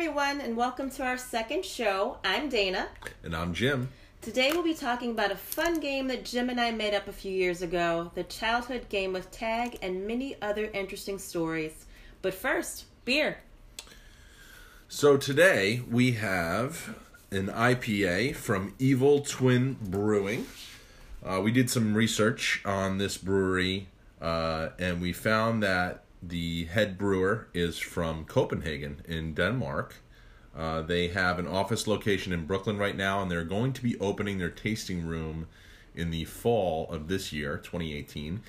everyone, and welcome to our second show. I'm Dana. And I'm Jim. Today we'll be talking about a fun game that Jim and I made up a few years ago the childhood game of tag and many other interesting stories. But first, beer. So today we have an IPA from Evil Twin Brewing. Uh, we did some research on this brewery uh, and we found that the head brewer is from Copenhagen in Denmark. Uh, they have an office location in Brooklyn right now, and they're going to be opening their tasting room in the fall of this year, 2018,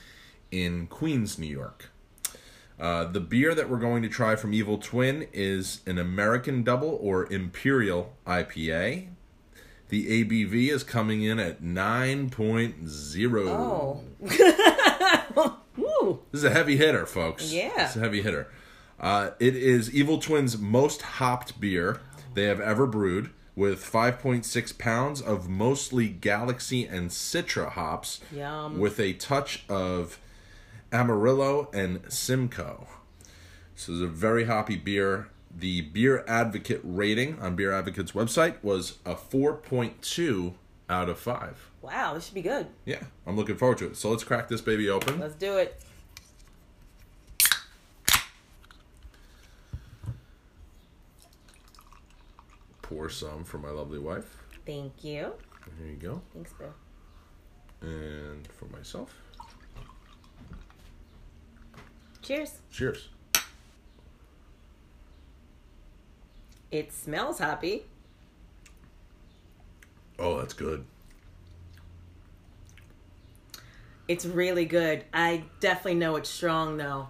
in Queens, New York. Uh, the beer that we're going to try from Evil Twin is an American Double or Imperial IPA. The ABV is coming in at 9.0. Oh. This is a heavy hitter, folks. Yeah. It's a heavy hitter. Uh, it is Evil Twin's most hopped beer they have ever brewed, with 5.6 pounds of mostly Galaxy and Citra hops, Yum. with a touch of Amarillo and Simcoe. So it's a very hoppy beer. The Beer Advocate rating on Beer Advocate's website was a 4.2 out of 5. Wow, this should be good. Yeah, I'm looking forward to it. So let's crack this baby open. Let's do it. Pour some for my lovely wife. Thank you. Here you go. Thanks, Bill. And for myself. Cheers. Cheers. It smells hoppy. Oh, that's good. It's really good. I definitely know it's strong though.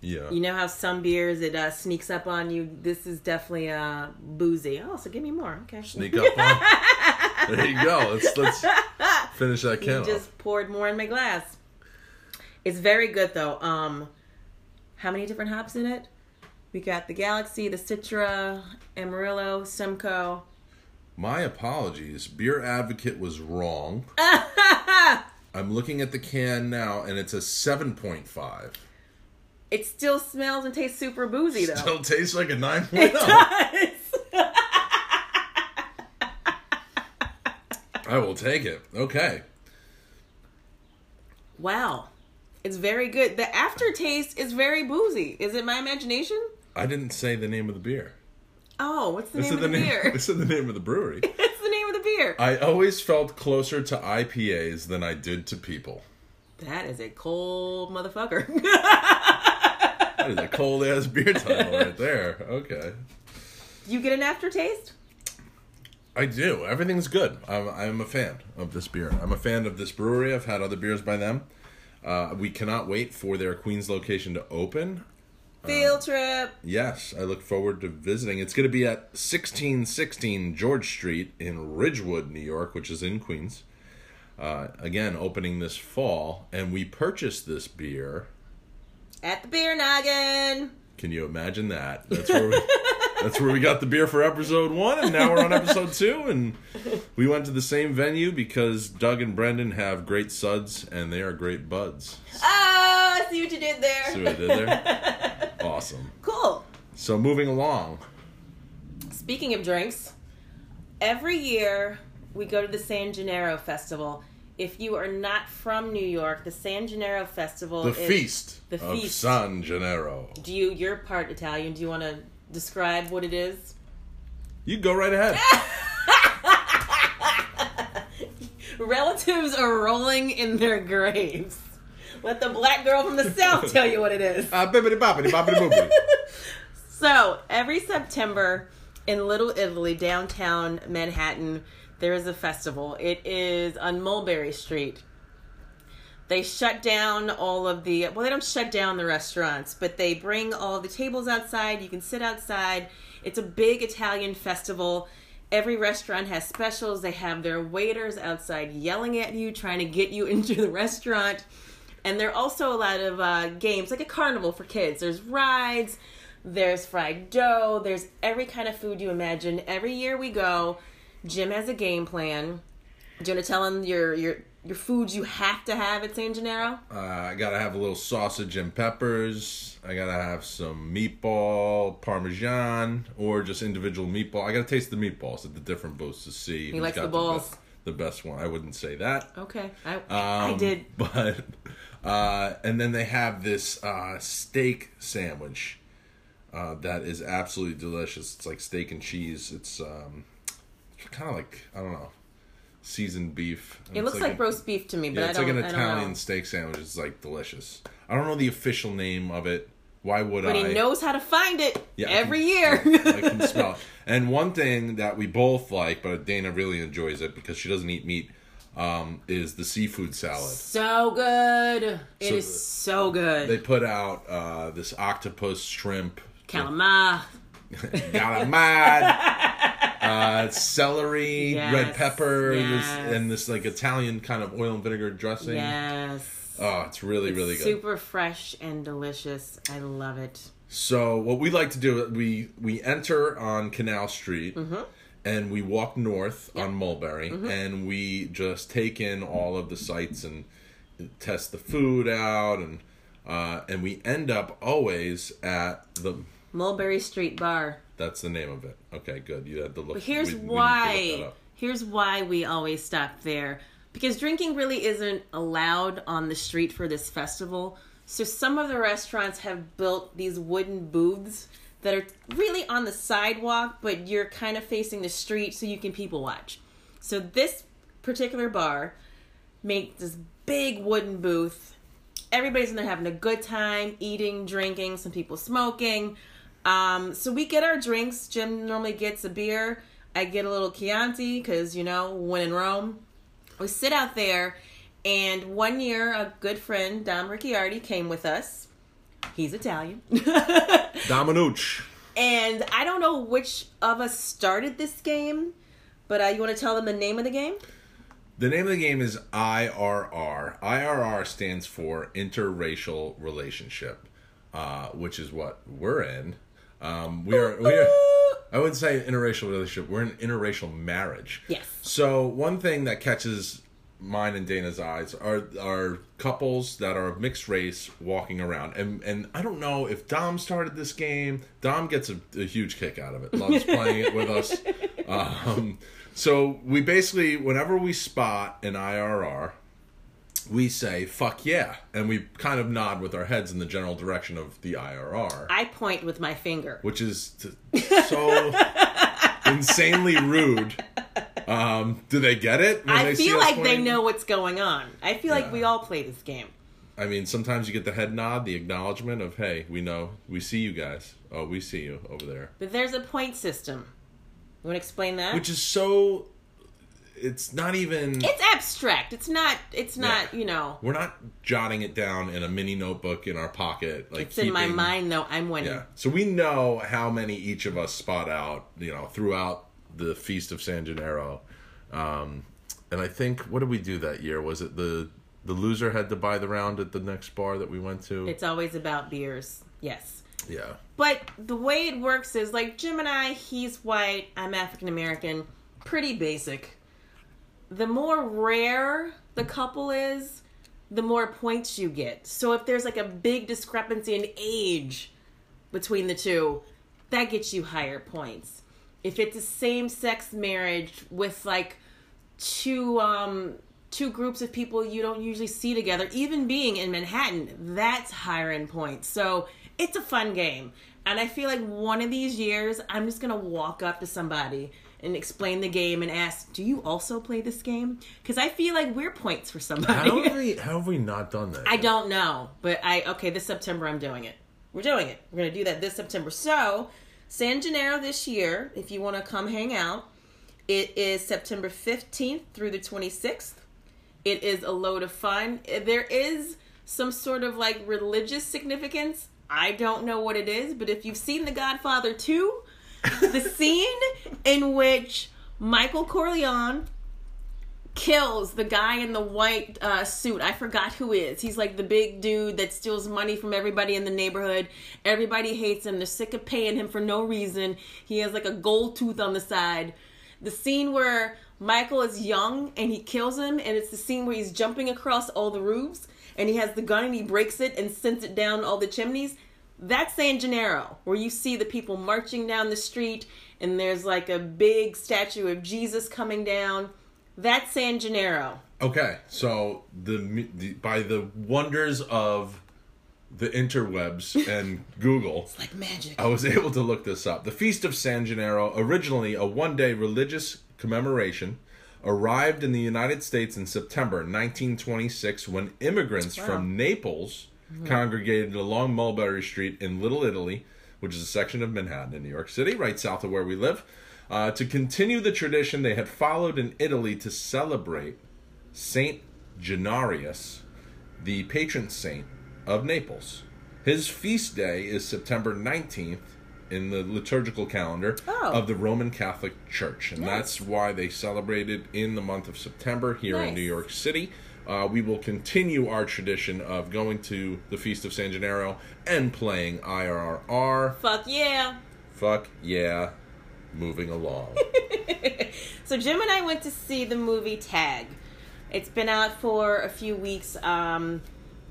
Yeah. You know how some beers it uh, sneaks up on you. This is definitely uh, boozy. Oh, so give me more. Okay. Sneak up on. there you go. Let's let's finish that can just poured more in my glass. It's very good though. Um, how many different hops in it? We got the Galaxy, the Citra, Amarillo, Simcoe. My apologies. Beer Advocate was wrong. I'm looking at the can now, and it's a 7.5. It still smells and tastes super boozy though. It still tastes like a 9.0. it does. I will take it. Okay. wow, it's very good. The aftertaste is very boozy. Is it my imagination? I didn't say the name of the beer. Oh, what's the name of the the, name. beer? I said the name of the brewery. it's the name of the beer. I always felt closer to IPAs than I did to people. That is a cold motherfucker. That is a cold ass beer title right there. Okay. you get an aftertaste? I do. Everything's good. I'm, I'm a fan of this beer. I'm a fan of this brewery. I've had other beers by them. Uh, we cannot wait for their Queens location to open. Field trip. Yes, I look forward to visiting. It's going to be at 1616 George Street in Ridgewood, New York, which is in Queens. Uh, again, opening this fall. And we purchased this beer. At the beer noggin. Can you imagine that? That's where we, that's where we got the beer for episode one, and now we're on episode two. And we went to the same venue because Doug and Brendan have great suds, and they are great buds. Oh, I see what you did there. See what I did there? Awesome. cool. So moving along. Speaking of drinks, every year we go to the San Gennaro Festival. If you are not from New York, the San Gennaro Festival The is feast the feast of feast. San Gennaro. Do you you're part Italian, do you want to describe what it is? You go right ahead. Relatives are rolling in their graves. Let the black girl from the south tell you what it is. Ah, bibbidi boppity boopity. So every September in Little Italy, downtown Manhattan, there is a festival. It is on Mulberry Street. They shut down all of the well, they don't shut down the restaurants, but they bring all the tables outside. You can sit outside. It's a big Italian festival. Every restaurant has specials. They have their waiters outside yelling at you, trying to get you into the restaurant. And there are also a lot of uh, games, like a carnival for kids. There's rides, there's fried dough, there's every kind of food you imagine. Every year we go, Jim has a game plan. Do you want to tell him your your your foods you have to have at San Gennaro? Uh, I gotta have a little sausage and peppers. I gotta have some meatball, parmesan, or just individual meatball. I gotta taste the meatballs at the different booths to see. He likes the balls. best, the best one. I wouldn't say that. Okay, I I Um, did. But uh, and then they have this uh, steak sandwich uh, that is absolutely delicious. It's like steak and cheese. It's um, kind of like I don't know, seasoned beef. It looks like, a- roast beef to me, but Yeah, I it's like an Italian steak sandwich. It's like delicious. I don't know the official name of it. Why would But I? But he knows how to find it Yeah, every year. I can smell it. And one thing that we both like, but Dana really enjoys it because she doesn't eat meat, um, is the seafood salad. so good. It So is so good. They put out uh, this octopus shrimp, Calamar. calamari, uh, celery, Yes, red pepper, this, and this like Italian kind of oil and vinegar dressing. Yes. Oh, it's really really good. Super fresh and delicious. I love it. So what we like to do, we we enter on Canal Street, Mm-hmm. and we walk north on Mulberry, and we just take in all of the sights and test the food out, and uh, and we end up always at the. Mulberry Street Bar. That's the name of it. Okay, good. You had to look. But here's we- we look why. Here's why we always stop there. Because drinking really isn't allowed on the street for this festival. So some of the restaurants have built these wooden booths that are really on the sidewalk, but you're kind of facing the street so you can people watch. So this particular bar made this big wooden booth. Everybody's in there having a good time, eating, drinking, some people smoking. Um, so we get our drinks. Jim normally gets a beer. I get a little Chianti because, you know, when in Rome. We sit out there, and one year a good friend, Dom Ricciardi, came with us. He's Italian. Dominucci. and I don't know which of us started this game, but uh, you want to tell them the name of the game? The name of the game is IRR. IRR stands for interracial relationship, uh, which is what we're in. Um, we are. We are. I wouldn't say interracial relationship. We're in interracial marriage. Yes. So one thing that catches mine and Dana's eyes are are couples that are of mixed race walking around, and and I don't know if Dom started this game. Dom gets a, a huge kick out of it. Loves playing it with us. Um, so we basically, whenever we spot an IRR, we say "fuck yeah," and we kind of nod with our heads in the general direction of the IRR I point with my finger. which is t- so insanely rude. Um, do they get it? when I they see feel like they know what's going on. I feel like we all play this game. I mean, sometimes you get the head nod, the acknowledgement of, "Hey, we know, we see you guys. Oh, we see you over there," But there's a point system. You want to explain that? which is so. It's not even. it's abstract. It's not. It's not. Yeah. You know. We're not jotting it down in a mini notebook in our pocket. Like It's in my mind though. I'm winning. Yeah. So we know how many each of us spot out, you know, throughout the Feast of San Gennaro. Um, and I think what did we do that year? Was it the the loser had to buy the round at the next bar that we went to? It's always about beers. Yes. yeah. But the way it works is like Jim and I, he's white, I'm African American, pretty basic. The more rare the couple is, the more points you get. So if there's like a big discrepancy in age between the two, that gets you higher points. If it's a same sex marriage with like two um two groups of people you don't usually see together, even being in Manhattan, that's higher in points. So it's a fun game. And I feel like one of these years I'm just gonna walk up to somebody and explain the game and ask, Do you also play this game? Because I feel like we're points for somebody. How have we how have we not done that? I yet? don't know, but I okay. This September, I'm doing it. We're doing it. We're gonna do that this September. So, San Gennaro this year, if you want to come hang out, it is September 15th through the 26th. It is a load of fun. There is some sort of like religious significance. I don't know what it is, but if you've seen The Godfather 2, the scene in which Michael Corleone kills the guy in the white uh, suit. I forgot who is. He's like the big dude that steals money from everybody in the neighborhood. Everybody hates him. They're sick of paying him for no reason. He has like a gold tooth on the side. the scene where Michael is young and he kills him, and it's the scene where he's jumping across all the roofs and he has the gun and he breaks it and sends it down all the chimneys. That's San Gennaro, where you see the people marching down the street and there's like a big statue of Jesus coming down. That's San Gennaro. Okay, so the, the by the wonders of the interwebs and Google, It's like magic. I was able to look this up. The Feast of San Gennaro, originally a one-day religious commemoration, arrived in the United States in September 1926 when immigrants Wow. from Naples congregated along Mulberry Street in Little Italy, which is a section of Manhattan in New York City, right south of where we live. Uh, to continue the tradition they had followed in Italy to celebrate Saint Gennarius, the patron saint of Naples. His feast day is September 19th in the liturgical calendar Oh. of the Roman Catholic Church. And Nice. that's why they celebrated in the month of September here in New York City. Uh, we will continue our tradition of going to the Feast of San Gennaro and playing IRR. Fuck yeah. Fuck yeah. Moving along. so Jim and I went to see the movie Tag. It's been out for a few weeks. Um,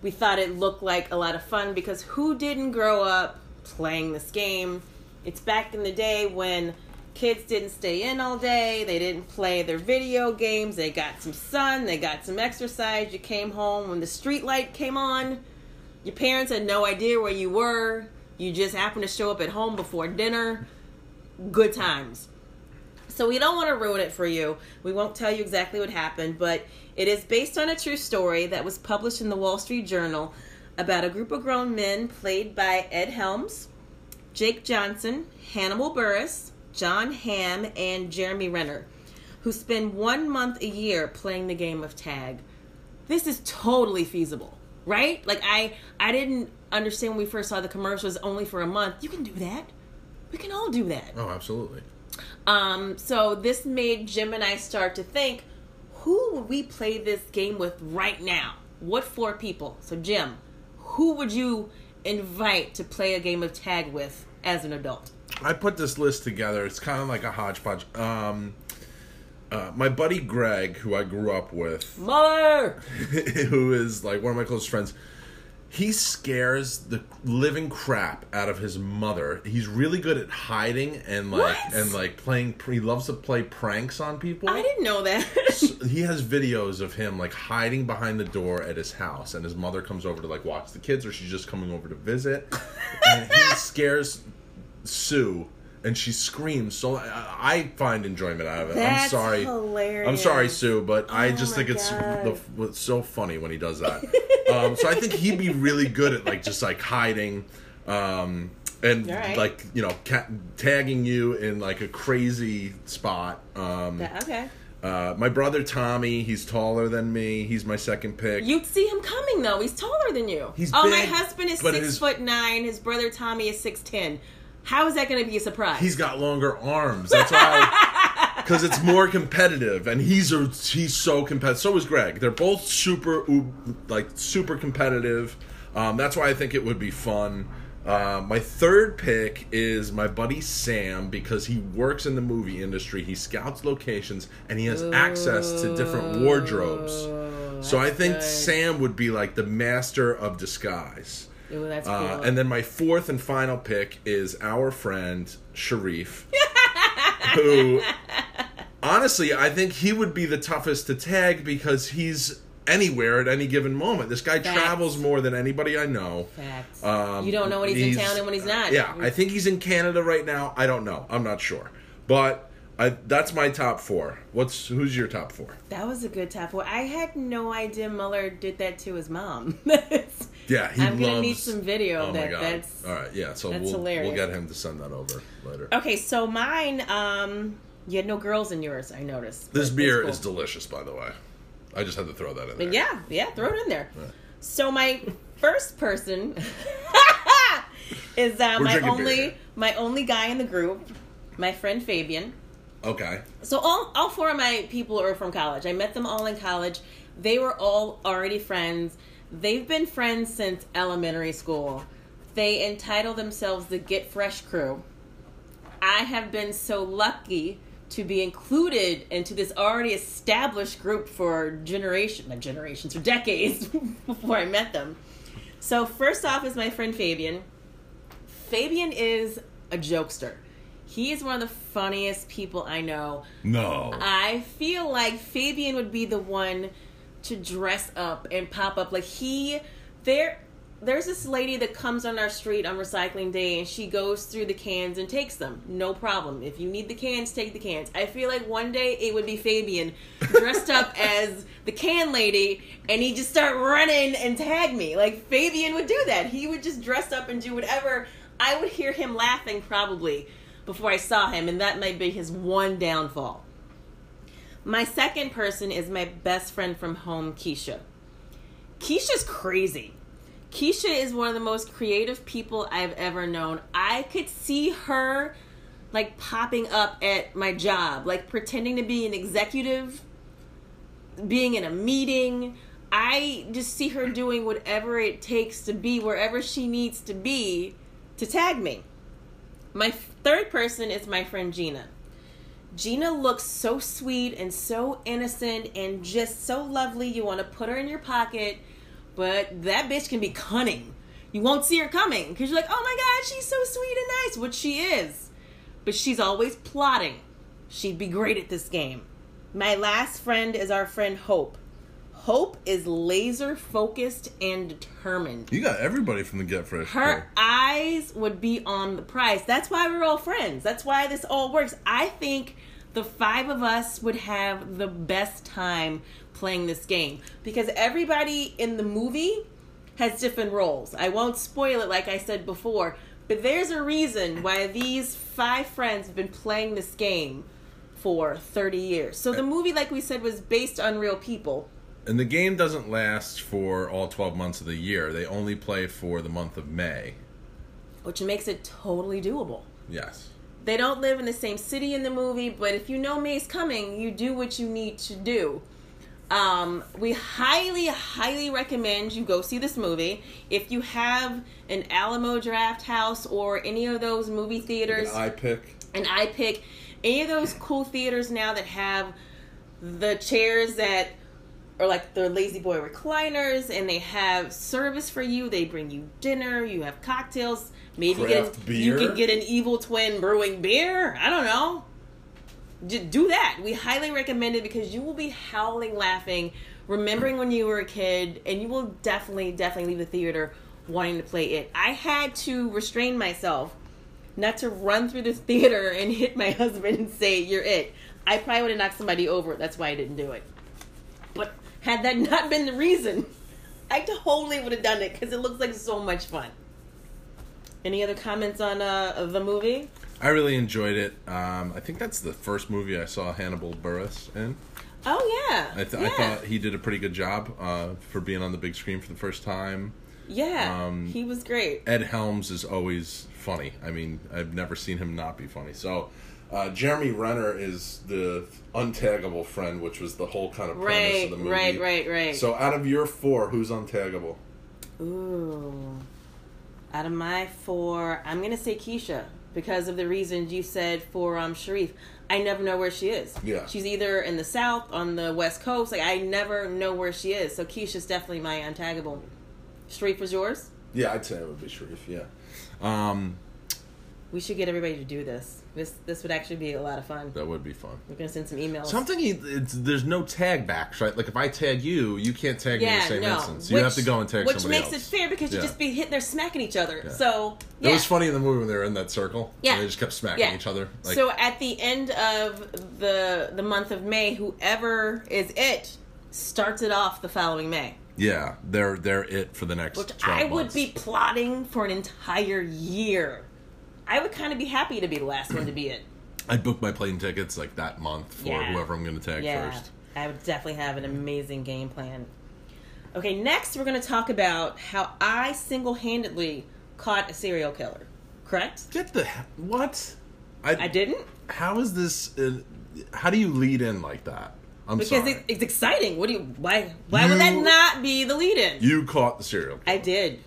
we thought it looked like a lot of fun because who didn't grow up playing this game? It's back in the day when kids didn't stay in all day. They didn't play their video games. They got some sun. They got some exercise. You came home when the street light came on. Your parents had no idea where you were. You just happened to show up at home before dinner. Good times. So we don't want to ruin it for you. We won't tell you exactly what happened, but it is based on a true story that was published in the Wall Street Journal about a group of grown men played by Ed Helms, Jake Johnson, Hannibal Buress, Jon Hamm, and Jeremy Renner, who spend one month a year playing the game of tag. This is totally feasible, right? Like I I didn't understand when we first saw the commercials only for a month. You can do that. We can all do that. oh, absolutely. Um, so this made Jim and I start to think, who would we play this game with right now? What four people? So Jim, who would you invite to play a game of tag with as an adult? I put this list together. It's kind of like a hodgepodge. Um, uh, my buddy Greg, who I grew up with, Mother! who is like one of my closest friends, he scares the living crap out of his mother. He's really good at hiding and like What? and like playing. He loves to play pranks on people. I didn't know that. he has videos of him like hiding behind the door at his house and his mother comes over to like watch the kids or she's just coming over to visit and he scares sue and she screams so i, I find enjoyment out of it i'm sorry hilarious. i'm sorry sue but i Oh just think it's, the, it's so funny when he does that um, so i think he'd be really good at like just like hiding um, and right. like you know ca- tagging you in like a crazy spot um, Yeah, okay. uh, my brother Tommy, he's taller than me. He's my second pick. You'd see him coming though. He's taller than you. He's oh, big, my husband is six his- foot nine. His brother Tommy is six ten. How is that going to be a surprise? he's got longer arms. That's why. Because it's more competitive, and he's a, he's so competitive. So is Greg. They're both super like super competitive. Um, that's why I think it would be fun. Uh, my third pick is my buddy Sam because he works in the movie industry. He scouts locations and he has access to different wardrobes. So I think good. Sam would be like the master of disguise. Ooh, that's cool. Uh, and then my fourth and final pick is our friend Sharif, who honestly I think he would be the toughest to tag because he's anywhere at any given moment. This guy Facts. travels more than anybody I know. Facts. Um, you don't know when he's, in town and when he's not. Yeah, I think he's in Canada right now. I don't know. I'm not sure, but I, that's my top four. What's who's your top four? That was a good top four. I had no idea Mueller did that to his mom. Yeah, he I'm gonna loves- need some video Oh of that. god! That's All right, yeah. So that's we'll hilarious. we'll get him to send that over later. okay. So mine, um, you had no girls in yours. I noticed. This beer it's is delicious, by the way. I just had to throw that in there. But yeah, yeah, throw it in there. Right. So my first person is uh, We're my only beer. my only guy in the group, my friend Fabian. Okay. So all all four of my people are from college. I met them all in college. They were all already friends. They've been friends since elementary school. They entitle themselves the Get Fresh Crew. I have been so lucky to be included into this already established group for generation not generations for decades before I met them. So first off is my friend Fabian. Fabian is a jokester. He is one of the funniest people I know. No. I feel like Fabian would be the one to dress up and pop up. Like he there there's this lady that comes on our street on recycling day and she goes through the cans and takes them. No problem. If you need the cans, take the cans. I feel like one day it would be Fabian dressed up as the can lady and he'd just start running and tag me. Like Fabian would do that. He would just dress up and do whatever. I would hear him laughing probably before I saw him, and that might be his one downfall. My second person is my best friend from home, Keisha. Keisha's crazy. Keisha is one of the most creative people I've ever known. I could see her like popping up at my job, like pretending to be an executive, being in a meeting. I just see her doing whatever it takes to be wherever she needs to be to tag me. My third person is my friend Gina. Gina looks so sweet and so innocent and just so lovely. You want to put her in your pocket, but that bitch can be cunning. You won't see her coming because you're like, oh my god, she's so sweet and nice, which she is. But she's always plotting. She'd be great at this game. My last friend is our friend Hope. Hope is laser focused and determined. You got everybody from the Get Fresh. Her eyes would be on the prize. That's why we're all friends. That's why this all works. I think the five of us would have the best time playing this game because everybody in the movie has different roles. I won't spoil it like I said before, but there's a reason why these five friends have been playing this game for 30 years. So the movie like we said was based on real people. And the game doesn't last for all 12 months of the year. They only play for the month of May. which makes it totally doable. Yes. They don't live in the same city in the movie, but if you know May's coming, you do what you need to do. Um, we highly, highly recommend you go see this movie. If you have an Alamo Drafthouse or any of those movie theaters, I pick. and I pick any of those cool theaters now that have the chairs that are like the lazy boy recliners and they have service for you. They bring you dinner. You have cocktails. Maybe you get, you can get an evil twin brewing beer. I don't know. Do that. We highly recommend it because you will be howling laughing remembering when you were a kid and you will definitely definitely leave the theater wanting to play it. I had to restrain myself not to run through this theater and hit my husband and say you're it. I probably would have knocked somebody over. That's why I didn't do it. But had that not been the reason, I totally would have done it because it looks like so much fun. Any other comments on uh, the movie? I really enjoyed it. Um, I think that's the first movie I saw Hannibal Buress in. Oh yeah, I, th- yeah. I thought he did a pretty good job uh, for being on the big screen for the first time. yeah, um, he was great. Ed Helms is always funny. I mean, I've never seen him not be funny. So, uh, Jeremy Renner is the untaggable friend, which was the whole kind of premise Right, of the movie. right, right, right. So, out of your four, who's untaggable? Ooh. Out of my four, I'm gonna say Keisha because of the reasons you said for um Sharif. I never know where she is. Yeah. She's either in the south, on the west coast. Like I never know where she is. So Keisha's definitely my untaggable. Sharif was yours. Yeah, I'd say it would be Sharif. Yeah. Um, We should get everybody to do this. This this would actually be a lot of fun. that would be fun. We're gonna send some emails. Something he, there's no tag backs, right? Like if I tag you, you can't tag me in the same no. instance. You have to go and tag which somebody makes else. it fair because you just be hitting there smacking each other. Yeah. So It was funny in the movie when they were in that circle. Yeah. and they just kept smacking Yeah. each other. Like, so at the end of the the month of May, whoever is it starts it off the following May. Yeah, they're they're it for the next. Which 12 I would months. be plotting for an entire year. I would kind of be happy to be the last one to be it. I'd book my plane tickets like that month for Yeah. whoever I'm going to tag Yeah, first. I would definitely have an amazing game plan. Okay, next we're going to talk about how I single handedly caught a serial killer. Correct? Get the he- what? I, I didn't How is this? Uh, how do you lead in like that? I'm because sorry. it, it's exciting. What do you? Why? Why would that not be the lead-in? you caught the serial. I did.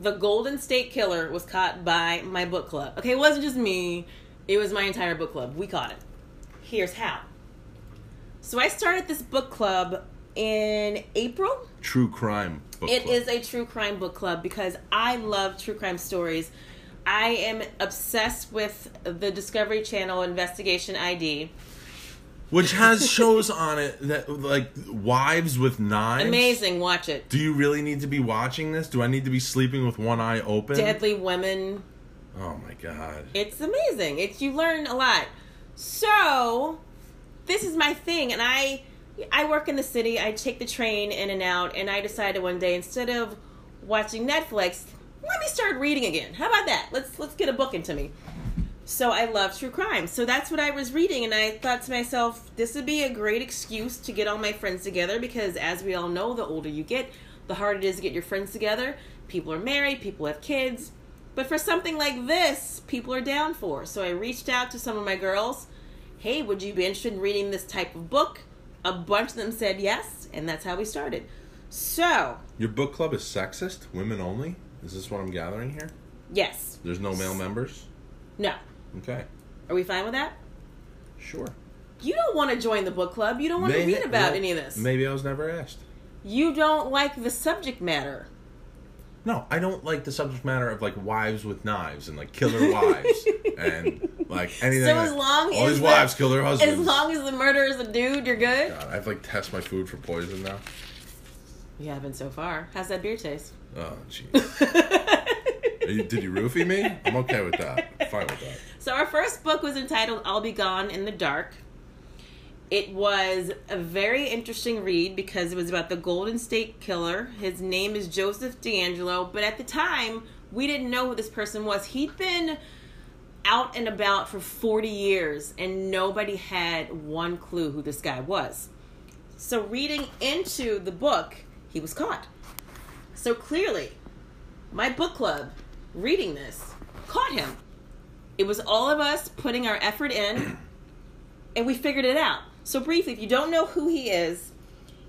The Golden State Killer was caught by my book club. Okay, it wasn't just me. It was my entire book club. We caught it. Here's how. So I started this book club in April. True crime book It club. is a true crime book club because I love true crime stories. I am obsessed with the Discovery Channel Investigation ID. Which has shows on it that like wives with knives. Amazing, watch it. Do you really need to be watching this? Do I need to be sleeping with one eye open? Deadly Women. Oh my god. It's amazing. It's you learn a lot. So, this is my thing and I I work in the city. I take the train in and out and I decided one day instead of watching Netflix, let me start reading again. How about that? Let's let's get a book into me. So I love true crime. So that's what I was reading and I thought to myself, this would be a great excuse to get all my friends together because as we all know, the older you get, the harder it is to get your friends together. People are married, people have kids. But for something like this, people are down for. So I reached out to some of my girls. Hey, would you be interested in reading this type of book? A bunch of them said yes, and that's how we started. So, Your book club is sexist, women only. Is this what I'm gathering here? yes. There's no male members. No. Okay, Are we fine with that? sure. You don't want to join the book club. You don't want to read about well, any of this. Maybe I was never asked. You don't like the subject matter. No, I don't like the subject matter of like wives with knives and like killer wives and like anything. So like- as long all as these the- wives kill their husbands. As long as the murderer is a dude, you're good. God, I have like test my food for poison now. You haven't so far. How's that beer taste? Oh jeez. Did you roofie me? I'm okay with that. Fine with that. So our first book was entitled I'll Be Gone in the Dark. It was a very interesting read because it was about the Golden State Killer. His name is Joseph DeAngelo, but at the time, we didn't know who this person was. He'd been out and about for 40 years, and nobody had one clue who this guy was. So, reading into the book, he was caught. So, clearly, my book club, reading this, caught him. It was all of us putting our effort in, and we figured it out. So, briefly, if you don't know who he is,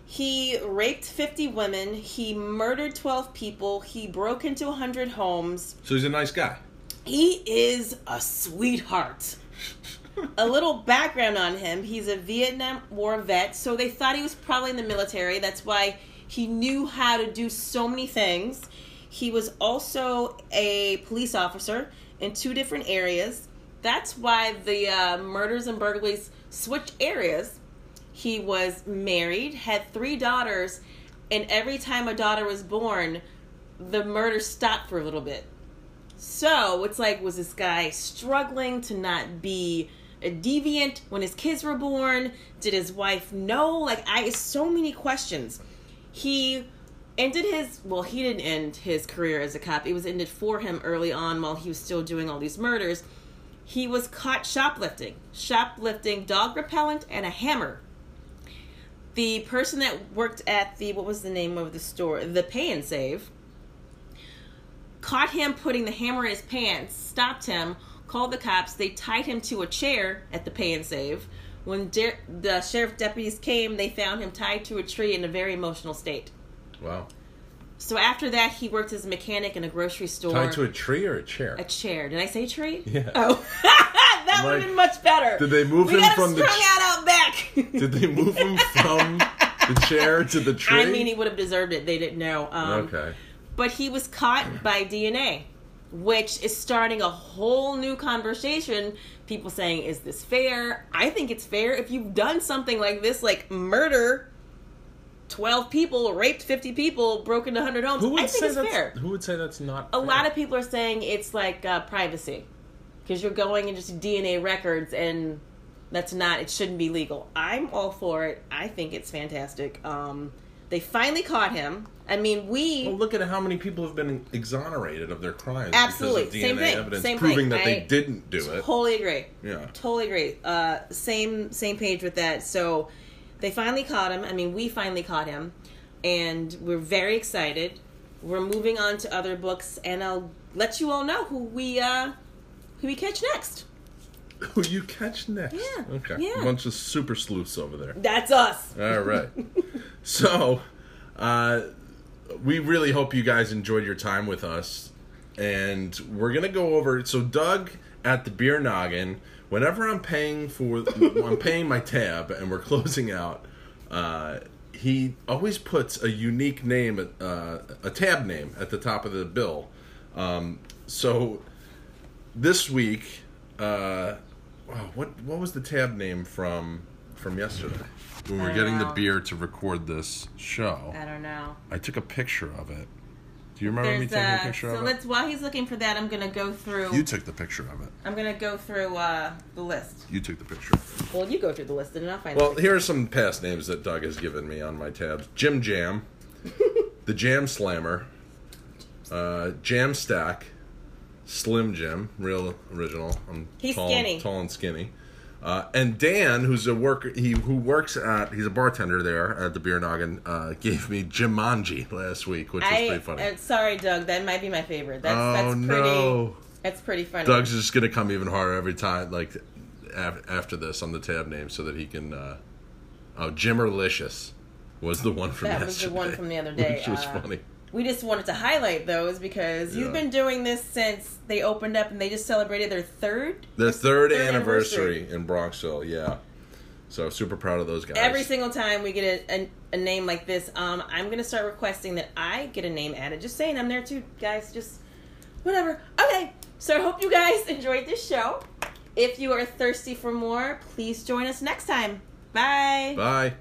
he raped 50 women, he murdered 12 people, he broke into 100 homes. So he's a nice guy. He is a sweetheart. a little background on him he's a Vietnam War vet, so they thought he was probably in the military. That's why he knew how to do so many things. He was also a police officer in two different areas. That's why the uh, murders and burglaries switched areas. He was married, had three daughters, and every time a daughter was born, the murder stopped for a little bit. So it's like, was this guy struggling to not be a deviant when his kids were born? Did his wife know? Like, I so many questions. He ended his well, he didn't end his career as a cop. It was ended for him early on while he was still doing all these murders. He was caught shoplifting, shoplifting dog repellent and a hammer. The person that worked at the what was the name of the store? The Pay and Save caught him putting the hammer in his pants, stopped him, called the cops. They tied him to a chair at the pay and save. When de- the sheriff deputies came, they found him tied to a tree in a very emotional state. Wow. So after that, he worked as a mechanic in a grocery store. Tied to a tree or a chair? a chair. Did I say tree? Yeah. Oh, that would have Like, been much better. did they move we him from the strung out out back? Did they move him from the chair to the tree? I mean, he would have deserved it. They didn't know. Um, okay. but he was caught by DNA, which is starting a whole new conversation. People saying, "Is this fair?" I think it's fair if you've done something like this, like murder twelve people, raped fifty people, broken a hundred homes. Who would I think say it's that's fair. Who would say that's not? A lot of people are saying it's like uh, privacy because you're going into DNA records and that's not. It shouldn't be legal. I'm all for it. I think it's fantastic. Um, they finally caught him. I mean, we. Well, look at how many people have been exonerated of their crimes Absolutely. because of DNA Same thing. evidence Same proving thing. that they I didn't do it. Totally agree. Yeah. Totally agree. Uh, same same page with that. So they finally caught him. I mean, we finally caught him, and we're very excited. We're moving on to other books, and I'll let you all know who we uh, who we catch next. Who you catch next? Yeah, Okay. yeah. A bunch of super sleuths over there. That's us. All right. so, uh, we really hope you guys enjoyed your time with us, and we're gonna go over. So, Doug at the Beer Noggin whenever I'm paying for, I'm paying my tab and we're closing out. Uh, he always puts a unique name, uh, a tab name at the top of the bill. Um, so this week, uh, wow, what what was the tab name from from yesterday? When we were getting the beer to record this show, I don't know. I took a picture of it. Do you remember me There's taking a uh, picture so of it? So let's while he's looking for that, I'm gonna go through. You took the picture of it. I'm gonna go through uh, the list. You took the picture. Well, you go through the list and I'll find. Well, the here are some past names that Doug has given me on my tabs: Jim Jam, the Jam Slammer, uh, Jam Stack, Slim Jim, real original. I'm He's tall, skinny. tall and skinny. Uh, and Dan, who's a worker, he who works at, he's a bartender there at the Beer Noggin, uh, gave me Jumanji last week, which was I, pretty funny. uh, sorry, Doug. That might be my favorite. That's oh that's pretty. no! That's pretty funny. Doug's just gonna come even harder every time, like af- after this on the tab name, so that he can. Uh, oh, Jimmerlicious was the one from that was yesterday. the one from the other day. which was Uh, funny. We just wanted to highlight those because Yeah. he's been doing this since they opened up and they just celebrated their third. The third, third anniversary, in Bronxville, yeah. So super proud of those guys. Every single time we get a, a, a name like this, um, I'm gonna start requesting that I get a name added. Just saying, I'm there too, guys. Just whatever. Okay, so I hope you guys enjoyed this show. If you are thirsty for more, please join us next time. Bye. Bye.